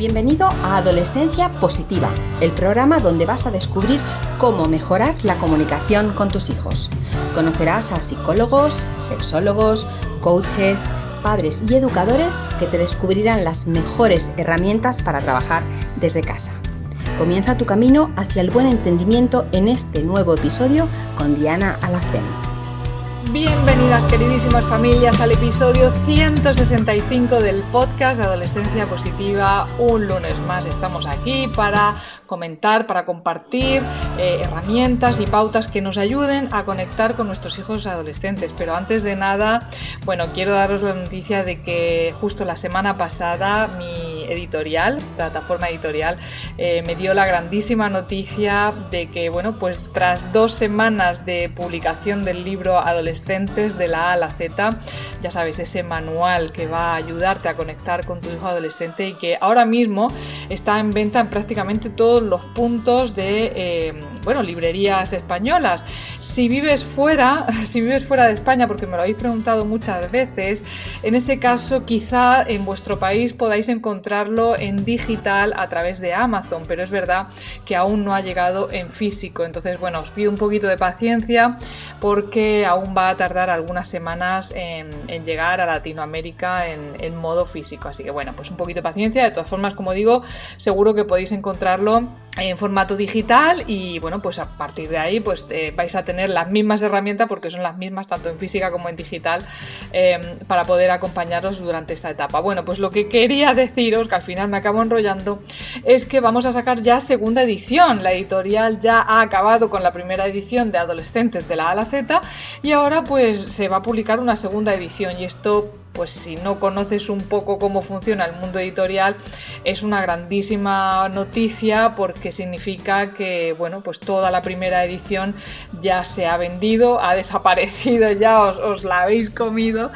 Bienvenido a Adolescencia Positiva, el programa donde vas a descubrir cómo mejorar la comunicación con tus hijos. Conocerás a psicólogos, sexólogos, coaches, padres y educadores que te descubrirán las mejores herramientas para trabajar desde casa. Comienza tu camino hacia el buen entendimiento en este nuevo episodio con Diana Alacén. Bienvenidas queridísimas familias al episodio 165 del podcast de Adolescencia Positiva. Un lunes más estamos aquí para comentar, para compartir eh, herramientas y pautas que nos ayuden a conectar con nuestros hijos adolescentes. Pero antes de nada, bueno, quiero daros la noticia de que justo la semana pasada mi editorial, plataforma editorial, eh, me dio la grandísima noticia de que, bueno, pues tras dos semanas de publicación del libro De la A a la Z, ya sabéis, ese manual que va a ayudarte a conectar con tu hijo adolescente y que ahora mismo está en venta en prácticamente todos los puntos de, eh, bueno, librerías españolas. Si vives fuera, si vives fuera de España, porque me lo habéis preguntado muchas veces, en ese caso quizá en vuestro país podáis encontrarlo en digital a través de Amazon, pero es verdad que aún no ha llegado en físico. Entonces, bueno, os pido un poquito de paciencia porque aún va a tardar algunas semanas en, llegar a Latinoamérica en, modo físico. Así que bueno, pues un poquito de paciencia. De todas formas, como digo, seguro que podéis encontrarlo en formato digital y bueno pues a partir de ahí pues eh, vais a tener las mismas herramientas porque son las mismas tanto en física como en digital em, para poder acompañaros durante esta etapa bueno pues lo que quería deciros que al final me acabo enrollando es que vamos a sacar ya segunda edición la editorial ya ha acabado con la primera edición de adolescentes de la A a la Z y ahora pues se va a publicar una segunda edición y esto pues si no conoces un poco cómo funciona el mundo editorial, es una grandísima noticia porque significa que, bueno, pues toda la primera edición ya se ha vendido, ha desaparecido ya, os, la habéis comido.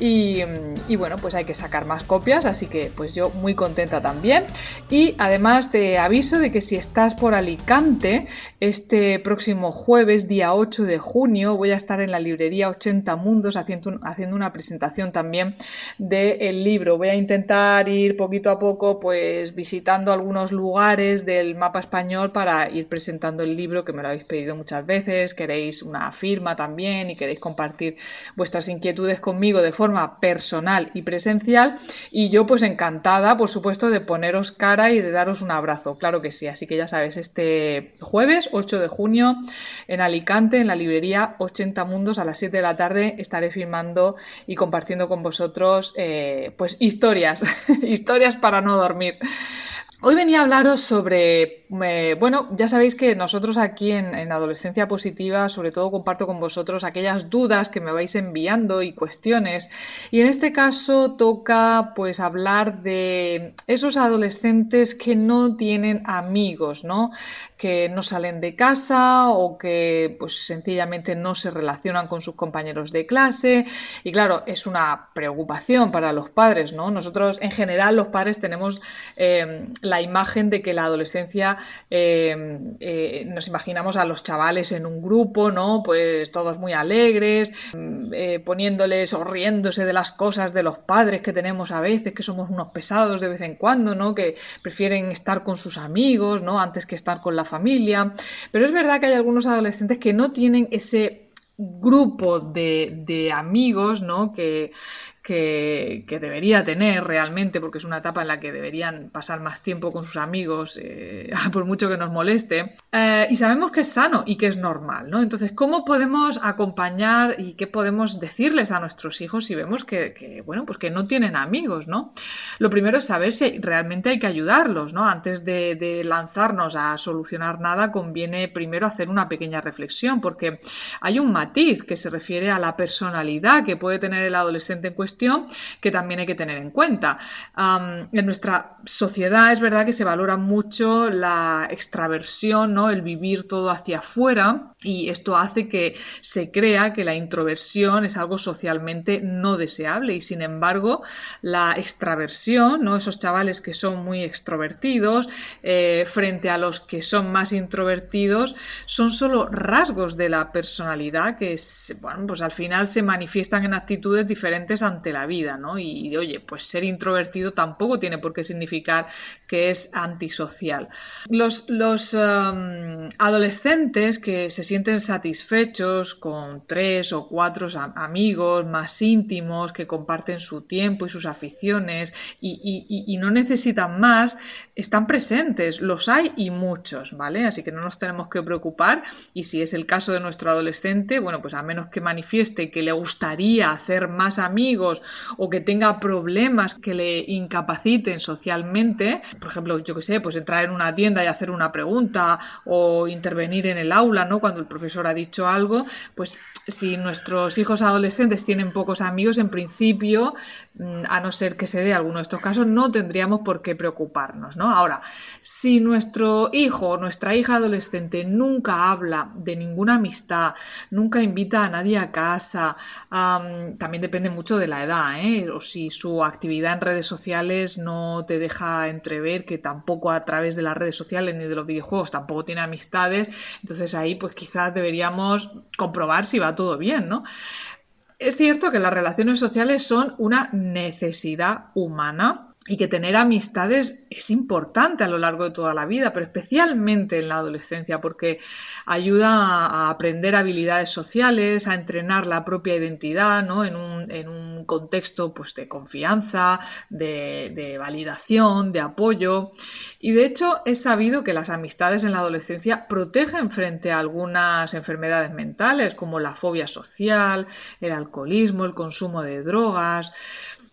Y, bueno, pues hay que sacar más copias, así que pues yo muy contenta también. Y además te aviso de que si estás por Alicante, este próximo jueves, día 8 de junio, voy a estar en la librería 80 Mundos haciendo, haciendo una presentación también del libro. Voy a intentar ir poquito a poco pues visitando algunos lugares del mapa español para ir presentando el libro que me lo habéis pedido muchas veces, queréis una firma también y queréis compartir vuestras inquietudes conmigo de forma personal y presencial y yo pues encantada por supuesto de poneros cara y de daros un abrazo, claro que sí, así que ya sabes, este jueves 8 de junio en Alicante, en la librería 80 Mundos a las 7 de la tarde estaré filmando y compartiendo con vosotros eh, pues historias, historias para no dormir. Hoy venía a hablaros sobre, eh, bueno, ya sabéis que nosotros aquí en, Adolescencia Positiva, sobre todo comparto con vosotros aquellas dudas que me vais enviando y cuestiones. Y en este caso toca pues hablar de esos adolescentes que no tienen amigos, ¿no? Que no salen de casa o que pues sencillamente no se relacionan con sus compañeros de clase. Y claro, es una preocupación para los padres, ¿no? Nosotros en general los padres tenemos... Eh, la imagen de que la adolescencia eh, eh, nos imaginamos a los chavales en un grupo, ¿no? Pues todos muy alegres, mm, eh, poniéndoles o riéndose de las cosas de los padres que tenemos a veces, que somos unos pesados de vez en cuando, ¿no? Que prefieren estar con sus amigos, ¿no? Antes que estar con la familia. Pero es verdad que hay algunos adolescentes que no tienen ese grupo de, de amigos, ¿no? Que, que, debería tener realmente, porque es una etapa en la que deberían pasar más tiempo con sus amigos, eh, por mucho que nos moleste. Eh, y sabemos que es sano y que es normal, ¿no? Entonces, ¿cómo podemos acompañar y qué podemos decirles a nuestros hijos si vemos que, bueno, pues que no tienen amigos, ¿no? Lo primero es saber si realmente hay que ayudarlos, ¿no? Antes de, de lanzarnos a solucionar nada, conviene primero hacer una pequeña reflexión, porque hay un matiz que se refiere a la personalidad que puede tener el adolescente en cuestión que también hay que tener en cuenta. en nuestra sociedad es verdad que se valora mucho la extraversión, ¿no? el vivir todo hacia afuera Y esto hace que se crea que la introversión es algo socialmente no deseable y sin embargo la extraversión, ¿no? esos chavales que son muy extrovertidos eh, frente a los que son más introvertidos, son solo rasgos de la personalidad que bueno, pues al final se manifiestan en actitudes diferentes ante la vida. ¿no? Y, oye, pues ser introvertido tampoco tiene por qué significar que es antisocial. Los, los um, adolescentes que se sienten satisfechos con tres o cuatro amigos más íntimos que comparten su tiempo y sus aficiones y, no necesitan más, están presentes, los hay y muchos, ¿vale? Así que no nos tenemos que preocupar y si es el caso de nuestro adolescente, bueno, pues a menos que manifieste que le gustaría hacer más amigos o que tenga problemas que le incapaciten socialmente, por ejemplo, yo que sé, pues entrar en una tienda y hacer una pregunta o intervenir en el aula, ¿no? Cuando el profesor ha dicho algo, pues si nuestros hijos adolescentes tienen pocos amigos, en principio, mm, a no ser que se dé alguno de estos casos, no tendríamos por qué preocuparnos, ¿no? Ahora, si nuestro hijo o nuestra hija adolescente nunca habla de ninguna amistad, nunca invita a nadie a casa, también depende mucho de la edad, ¿eh? O si su actividad en redes sociales no te deja entrever que tampoco a través de las redes sociales ni de los videojuegos tampoco tiene amistades, entonces ahí pues quizás deberíamos comprobar si va todo bien, ¿no? Es cierto que las relaciones sociales son una necesidad humana y que tener amistades es importante a lo largo de toda la vida, pero especialmente en la adolescencia, porque ayuda a aprender habilidades sociales, a entrenar la propia identidad ¿no? en, un, contexto pues, de confianza, de, de, validación, de apoyo. Y de hecho es sabido que las amistades en la adolescencia protegen frente a algunas enfermedades mentales, como la fobia social, el alcoholismo, el consumo de drogas.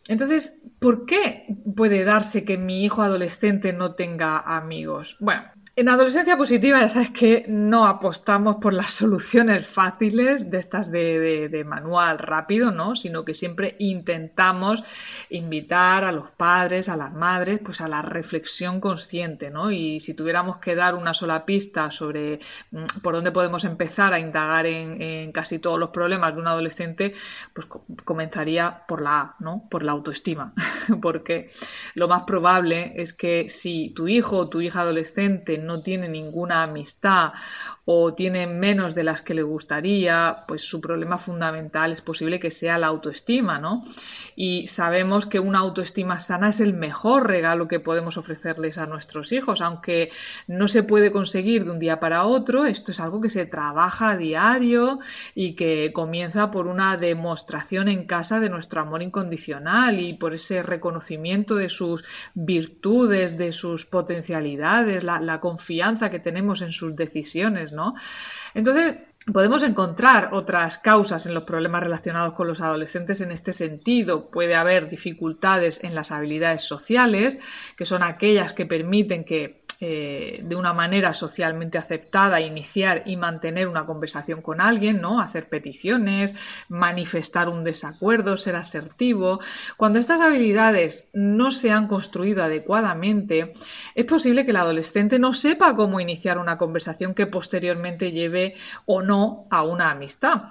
Entonces, ¿por qué puede darse que mi hijo adolescente no tenga amigos? Bueno, en adolescencia positiva ya sabes que no apostamos por las soluciones fáciles de estas de, manual rápido, ¿no? Sino que siempre intentamos invitar a los padres, a las madres, pues a la reflexión consciente, ¿no? Y si tuviéramos que dar una sola pista sobre mm, por dónde podemos empezar a indagar en, casi todos los problemas de un adolescente, pues comenzaría por la A, ¿no? Por la autoestima. Porque lo más probable es que si tu hijo o tu hija adolescente no tiene ninguna amistad o tiene menos de las que le gustaría, pues su problema fundamental es posible que sea la autoestima, ¿no? Y sabemos que una autoestima sana es el mejor regalo que podemos ofrecerles a nuestros hijos, aunque no se puede conseguir de un día para otro, esto es algo que se trabaja a diario y que comienza por una demostración en casa de nuestro amor incondicional y por ese reconocimiento de sus virtudes, de sus potencialidades, la, la confianza que tenemos en sus decisiones, ¿no? Entonces, Podemos encontrar otras causas en los problemas relacionados con los adolescentes en este sentido. Puede haber dificultades en las habilidades sociales, que son aquellas que permiten que eh, de una manera socialmente aceptada iniciar y mantener una conversación con alguien, ¿no? Hacer peticiones, manifestar un desacuerdo, ser asertivo. Cuando estas habilidades no se han construido adecuadamente, es posible que el adolescente no sepa cómo iniciar una conversación que posteriormente lleve o no a una amistad.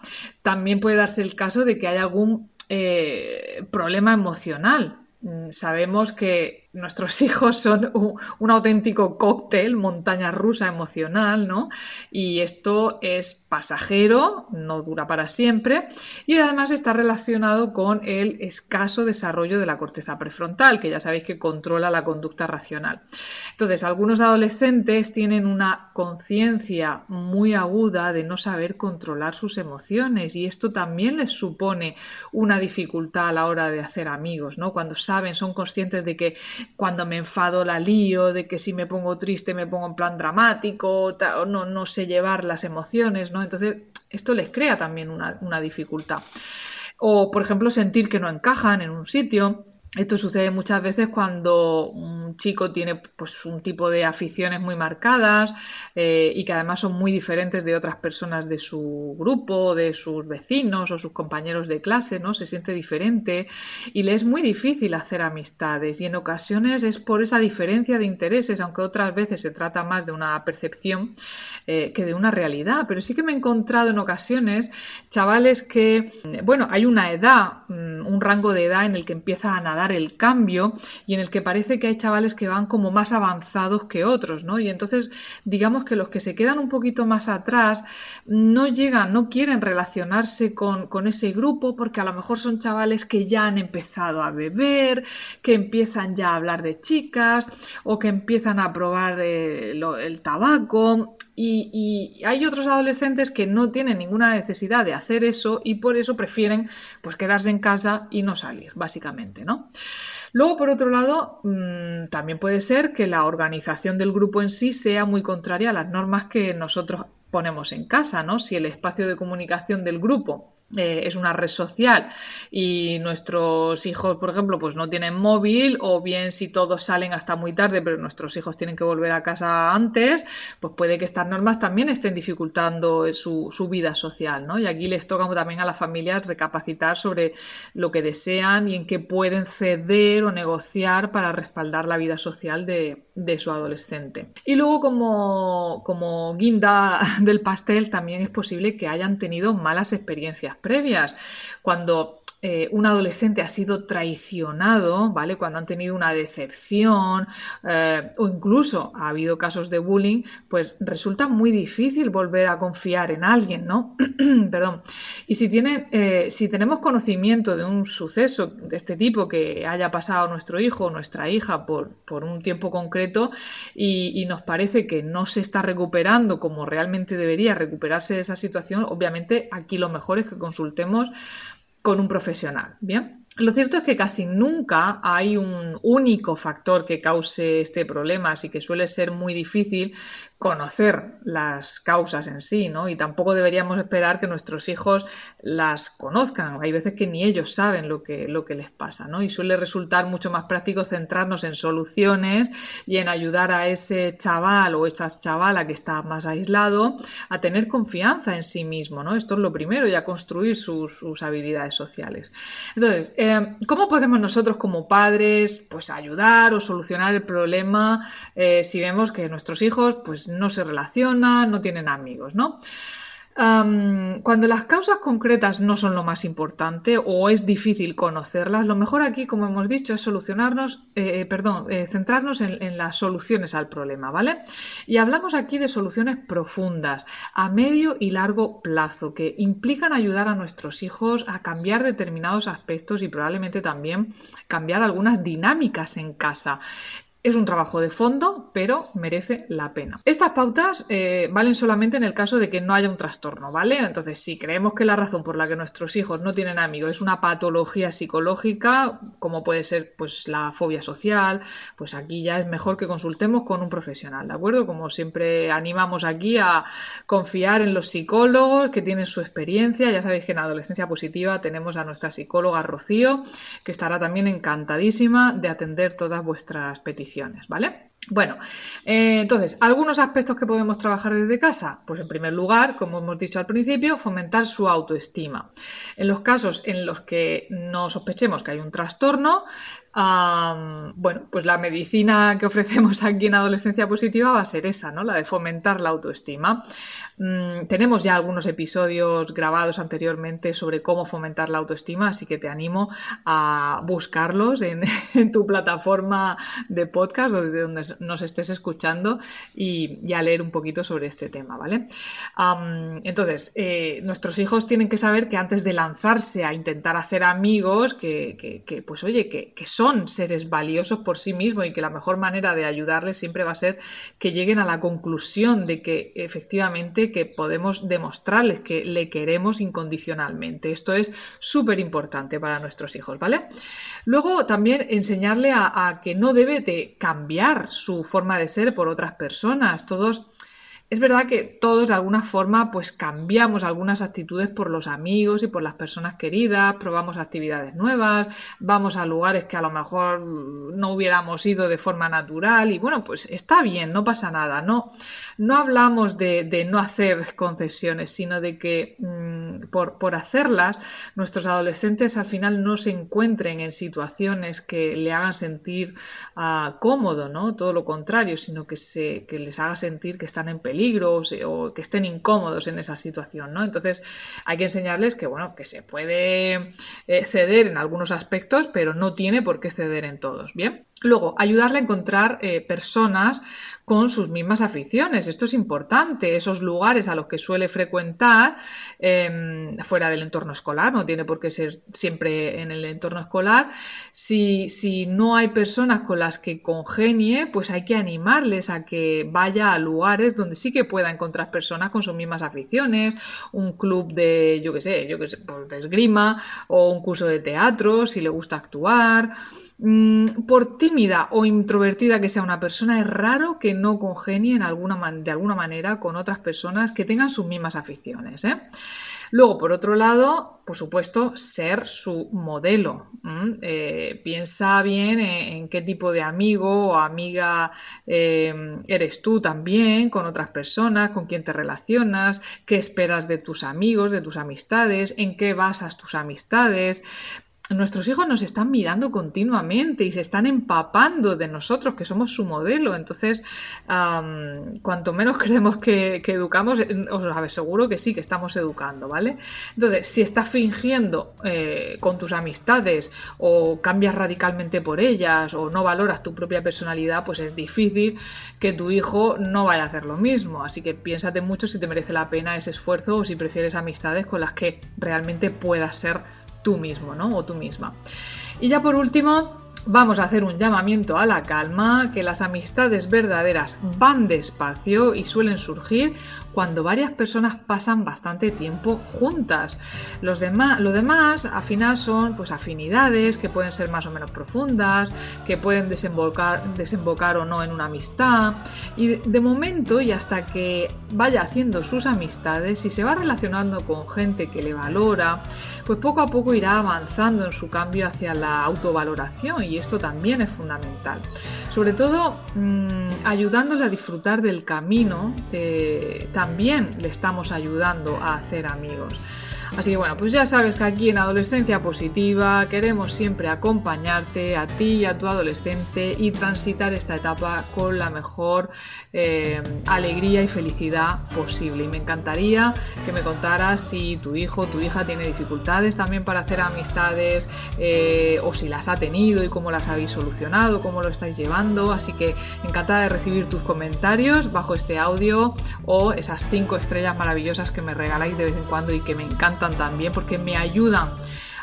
También puede darse el caso de que haya algún eh, problema emocional. Mm, sabemos que nuestros hijos son un, auténtico cóctel, montaña rusa emocional, ¿no? Y esto es pasajero, no dura para siempre, y además está relacionado con el escaso desarrollo de la corteza prefrontal, que ya sabéis que controla la conducta racional. Entonces, algunos adolescentes tienen una conciencia muy aguda de no saber controlar sus emociones, y esto también les supone una dificultad a la hora de hacer amigos, ¿no? Cuando saben, son conscientes de que cuando me enfado la lío, de que si me pongo triste me pongo en plan dramático, no, no sé llevar las emociones, ¿no? Entonces, esto les crea también una, una dificultad. O, por ejemplo, sentir que no encajan en un sitio Esto sucede muchas veces cuando un chico tiene pues, un tipo de aficiones muy marcadas eh, y que además son muy diferentes de otras personas de su grupo, de sus vecinos o sus compañeros de clase, ¿no? Se siente diferente y le es muy difícil hacer amistades y en ocasiones es por esa diferencia de intereses, aunque otras veces se trata más de una percepción eh, que de una realidad. Pero sí que me he encontrado en ocasiones chavales que, bueno, hay una edad, mm, un rango de edad en el que empieza a nadar el cambio y en el que parece que hay chavales que van como más avanzados que otros, ¿no? Y entonces digamos que los que se quedan un poquito más atrás no llegan, no quieren relacionarse con, ese grupo porque a lo mejor son chavales que ya han empezado a beber, que empiezan ya a hablar de chicas o que empiezan a probar eh, el tabaco y, hay otros adolescentes que no tienen ninguna necesidad de hacer eso y por eso prefieren pues quedarse en casa y no salir, básicamente, ¿no? Luego, por otro lado, mm, también puede ser que la organización del grupo en sí sea muy contraria a las normas que nosotros ponemos en casa, ¿no? Si el espacio de comunicación del grupo eh, es una red social y nuestros hijos, por ejemplo, pues no tienen móvil o bien si todos salen hasta muy tarde pero nuestros hijos tienen que volver a casa antes, pues puede que estas normas también estén dificultando su, vida social, ¿no? Y aquí les toca también a las familias recapacitar sobre lo que desean y en qué pueden ceder o negociar para respaldar la vida social de, de su adolescente. Y luego como, como guinda del pastel también es posible que hayan tenido malas experiencias previas. Cuando eh, un adolescente ha sido traicionado, ¿vale? Cuando han tenido una decepción eh, o incluso ha habido casos de bullying, pues resulta muy difícil volver a confiar en alguien, ¿no? Perdón. Y si, tiene, eh, si tenemos conocimiento de un suceso de este tipo que haya pasado nuestro hijo o nuestra hija por, por un tiempo concreto y, y nos parece que no se está recuperando como realmente debería recuperarse de esa situación, obviamente aquí lo mejor es que consultemos con un profesional. Bien. Lo cierto es que casi nunca hay un único factor que cause este problema, así que suele ser muy difícil conocer las causas en sí, ¿no? Y tampoco deberíamos esperar que nuestros hijos las conozcan. Hay veces que ni ellos saben lo que, lo que les pasa, ¿no? Y suele resultar mucho más práctico centrarnos en soluciones y en ayudar a ese chaval o esa chavala que está más aislado a tener confianza en sí mismo, ¿no? Esto es lo primero y a construir sus, habilidades sociales. Entonces, eh, ¿cómo podemos nosotros como padres pues ayudar o solucionar el problema eh, si vemos que nuestros hijos pues no se relacionan, no tienen amigos, ¿no? cuando las causas concretas no son lo más importante o es difícil conocerlas, lo mejor aquí, como hemos dicho, es solucionarnos, eh, eh, perdón, eh, centrarnos en, en, las soluciones al problema, ¿vale? Y hablamos aquí de soluciones profundas, a medio y largo plazo, que implican ayudar a nuestros hijos a cambiar determinados aspectos y probablemente también cambiar algunas dinámicas en casa. Es un trabajo de fondo, pero merece la pena. Estas pautas eh, valen solamente en el caso de que no haya un trastorno, ¿vale? Entonces, si creemos que la razón por la que nuestros hijos no tienen amigos es una patología psicológica, como puede ser pues la fobia social, pues aquí ya es mejor que consultemos con un profesional, ¿de acuerdo? Como siempre animamos aquí a confiar en los psicólogos que tienen su experiencia. Ya sabéis que en Adolescencia Positiva tenemos a nuestra psicóloga Rocío, que estará también encantadísima de atender todas vuestras peticiones. ¿Vale? Bueno, eh, entonces, algunos aspectos que podemos trabajar desde casa. Pues en primer lugar, como hemos dicho al principio, fomentar su autoestima. En los casos en los que no sospechemos que hay un trastorno, bueno, pues la medicina que ofrecemos aquí en Adolescencia Positiva va a ser esa, ¿no? La de fomentar la autoestima. Mm, tenemos ya algunos episodios grabados anteriormente sobre cómo fomentar la autoestima, así que te animo a buscarlos en, tu plataforma de podcast o desde donde nos estés escuchando y, a leer un poquito sobre este tema, ¿vale? entonces, eh, nuestros hijos tienen que saber que antes de lanzarse a intentar hacer amigos, que, pues oye, que, que son son seres valiosos por sí mismos y que la mejor manera de ayudarles siempre va a ser que lleguen a la conclusión de que efectivamente que podemos demostrarles que le queremos incondicionalmente. Esto es súper importante para nuestros hijos, ¿vale? Luego también enseñarle a, a que no debe de cambiar su forma de ser por otras personas. Todos Es verdad que todos de alguna forma pues cambiamos algunas actitudes por los amigos y por las personas queridas, probamos actividades nuevas, vamos a lugares que a lo mejor no hubiéramos ido de forma natural y bueno, pues está bien, no pasa nada, no, no hablamos de, no hacer concesiones, sino de que mm, por, hacerlas nuestros adolescentes al final no se encuentren en situaciones que le hagan sentir uh, cómodo, ¿no? Todo lo contrario, sino que, se, que les haga sentir que están en peligro peligros o que estén incómodos en esa situación, ¿no? Entonces hay que enseñarles que, bueno, que se puede eh, ceder en algunos aspectos, pero no tiene por qué ceder en todos, ¿bien? Luego, ayudarle a encontrar eh, personas con sus mismas aficiones. Esto es importante. Esos lugares a los que suele frecuentar em, fuera del entorno escolar, no tiene por qué ser siempre en el entorno escolar. Si, si, no hay personas con las que congenie, pues hay que animarles a que vaya a lugares donde sí que pueda encontrar personas con sus mismas aficiones, un club de, yo qué sé, yo qué sé, pues de esgrima o un curso de teatro, si le gusta actuar. Mm, por tímida o introvertida que sea una persona, es raro que no congenie alguna de alguna manera con otras personas que tengan sus mismas aficiones. ¿eh? Luego, por otro lado, por supuesto, ser su modelo. Eh, piensa bien en, qué tipo de amigo o amiga eh, eres tú también, con otras personas, con quién te relacionas, qué esperas de tus amigos, de tus amistades, en qué basas tus amistades nuestros hijos nos están mirando continuamente y se están empapando de nosotros, que somos su modelo. Entonces, cuanto menos creemos que, educamos, eh, os seguro que sí, que estamos educando, ¿vale? Entonces, si estás fingiendo eh, con tus amistades o cambias radicalmente por ellas o no valoras tu propia personalidad, pues es difícil que tu hijo no vaya a hacer lo mismo. Así que piénsate mucho si te merece la pena ese esfuerzo o si prefieres amistades con las que realmente puedas ser tú mismo, ¿no? O tú misma. Y ya por último, vamos a hacer un llamamiento a la calma, que las amistades verdaderas van despacio y suelen surgir cuando varias personas pasan bastante tiempo juntas. Los lo demás, al final, son pues afinidades que pueden ser más o menos profundas, que pueden desembocar, desembocar o no en una amistad. Y de, momento, y hasta que vaya haciendo sus amistades, y se va relacionando con gente que le valora, pues poco a poco irá avanzando en su cambio hacia la autovaloración y esto también es fundamental. Sobre todo mmm, ayudándole a disfrutar del camino, eh, también le estamos ayudando a hacer amigos. Así que bueno, pues ya sabes que aquí en Adolescencia Positiva queremos siempre acompañarte a ti y a tu adolescente y transitar esta etapa con la mejor eh, alegría y felicidad posible. Y me encantaría que me contaras si tu hijo o tu hija tiene dificultades también para hacer amistades eh, o si las ha tenido y cómo las habéis solucionado, cómo lo estáis llevando. Así que encantada de recibir tus comentarios bajo este audio o esas cinco estrellas maravillosas que me regaláis de vez en cuando y que me también porque me ayudan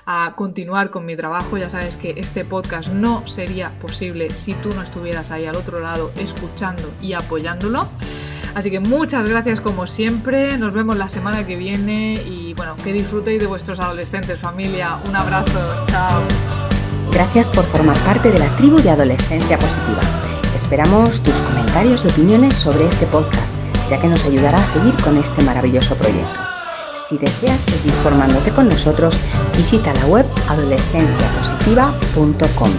a continuar con mi trabajo. Ya sabes que este podcast no sería posible si tú no estuvieras ahí al otro lado escuchando y apoyándolo. Así que muchas gracias como siempre, nos vemos la semana que viene y bueno, que disfrutéis de vuestros adolescentes familia. Un abrazo, chao. Gracias por formar parte de la tribu de Adolescencia Positiva. Esperamos tus comentarios y opiniones sobre este podcast, ya que nos ayudará a seguir con este maravilloso proyecto. Si deseas seguir formándote con nosotros, visita la web adolescenciapositiva.com.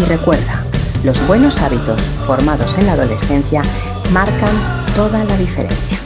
Y recuerda, los buenos hábitos formados en la adolescencia marcan toda la diferencia.